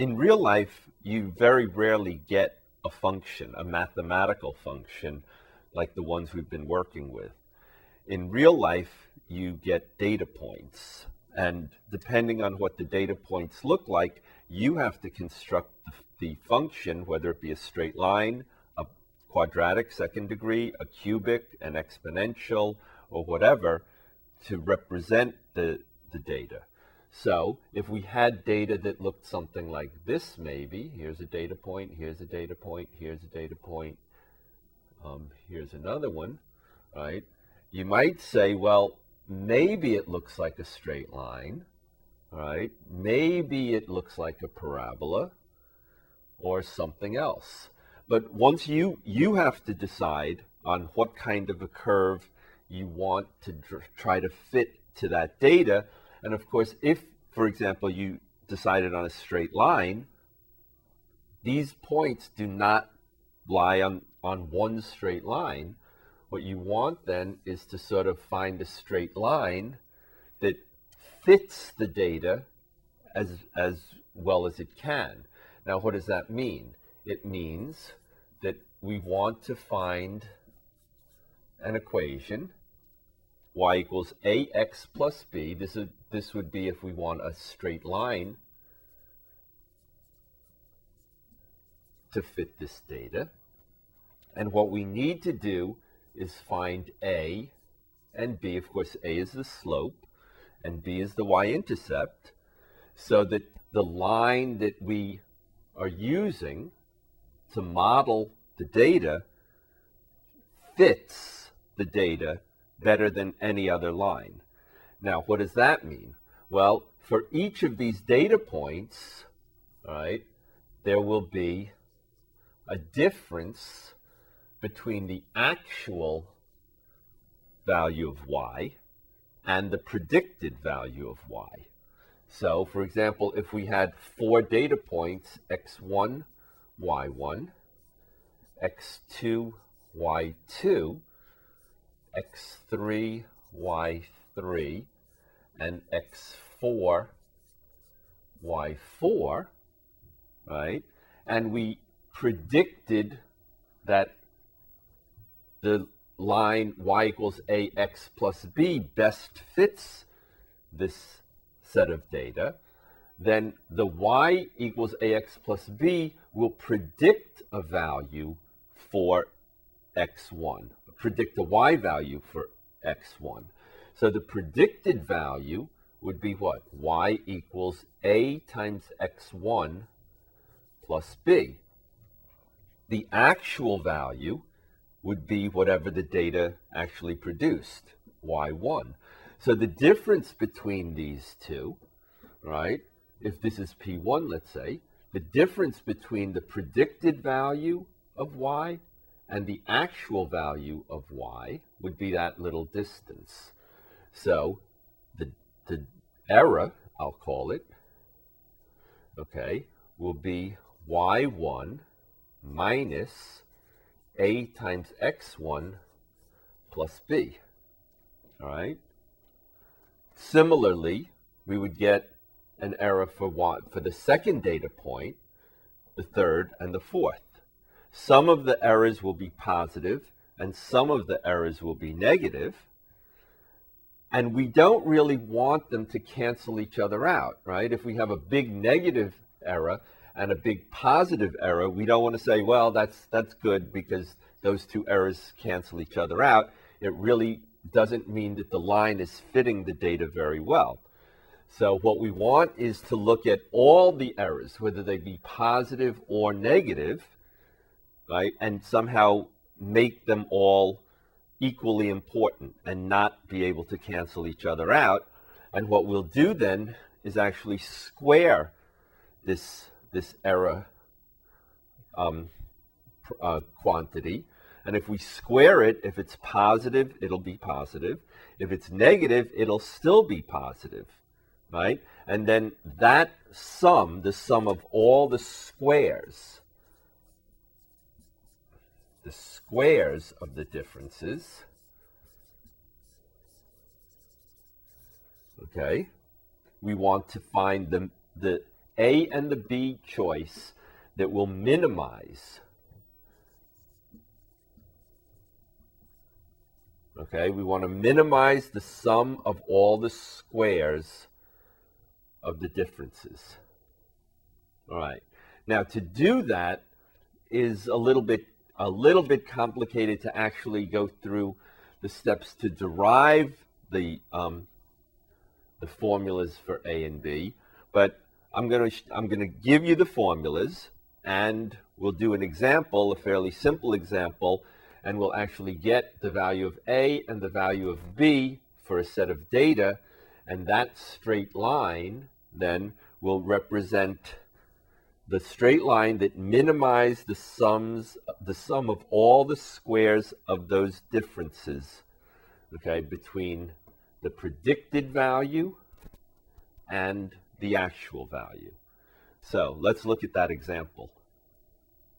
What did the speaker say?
in real life, you very rarely get a function, a mathematical function, like the ones we've been working with. In real life, you get data points. And depending on what the data points look like, you have to construct the, the function, whether it be a straight line, a quadratic second degree, a cubic, an exponential, or whatever, to represent the, the data. So if we had data that looked something like this, maybe, here's a data point, here's a data point, here's a data point, um, here's another one, right? You might say, well, maybe it looks like a straight line, right? Maybe it looks like a parabola or something else. But once you, you have to decide on what kind of a curve you want to try to fit to that data, and of course, if, for example, you decided on a straight line, these points do not lie on, on one straight line. What you want then is to sort of find a straight line that fits the data as, as well as it can. Now, what does that mean? It means that we want to find an equation y equals ax plus b. This, is, this would be if we want a straight line to fit this data. And what we need to do is find a and b. Of course, a is the slope and b is the y-intercept, so that the line that we are using to model the data fits the data better than any other line. Now, what does that mean? Well, for each of these data points, right, there will be a difference between the actual value of y and the predicted value of y. So, for example, if we had four data points, x1, y1, x2, y2, x3, y3, and x4, y4, right? And we predicted that the line y equals ax plus b best fits this set of data, then the y equals ax plus b will predict a value for x1 predict a y value for x1. So the predicted value would be what? y equals a times x1 plus b. The actual value would be whatever the data actually produced, y1. So the difference between these two, right, if this is p1, let's say, the difference between the predicted value of y and the actual value of y would be that little distance. So the, the error, I'll call it, okay, will be y1 minus a times x1 plus b. All right? Similarly, we would get an error for, y, for the second data point, the third, and the fourth. Some of the errors will be positive and some of the errors will be negative. And we don't really want them to cancel each other out, right? If we have a big negative error and a big positive error, we don't want to say, well, that's, that's good because those two errors cancel each other out. It really doesn't mean that the line is fitting the data very well. So what we want is to look at all the errors, whether they be positive or negative, right? And somehow make them all equally important and not be able to cancel each other out. And what we'll do then is actually square this, this error um, uh, quantity. And if we square it, if it's positive, it'll be positive. If it's negative, it'll still be positive, right? And then that sum, the sum of all the squares, the squares of the differences. Okay, we want to find the, the A and the B choice that will minimize. Okay, we want to minimize the sum of all the squares of the differences. All right. Now to do that is a little bit a little bit complicated to actually go through the steps to derive the um, the formulas for A and B, but I'm going to I'm going to give you the formulas and we'll do an example, a fairly simple example, and we'll actually get the value of A and the value of B for a set of data, and that straight line then will represent the straight line that minimizes the sums the sum of all the squares of those differences okay between the predicted value and the actual value. So let's look at that example.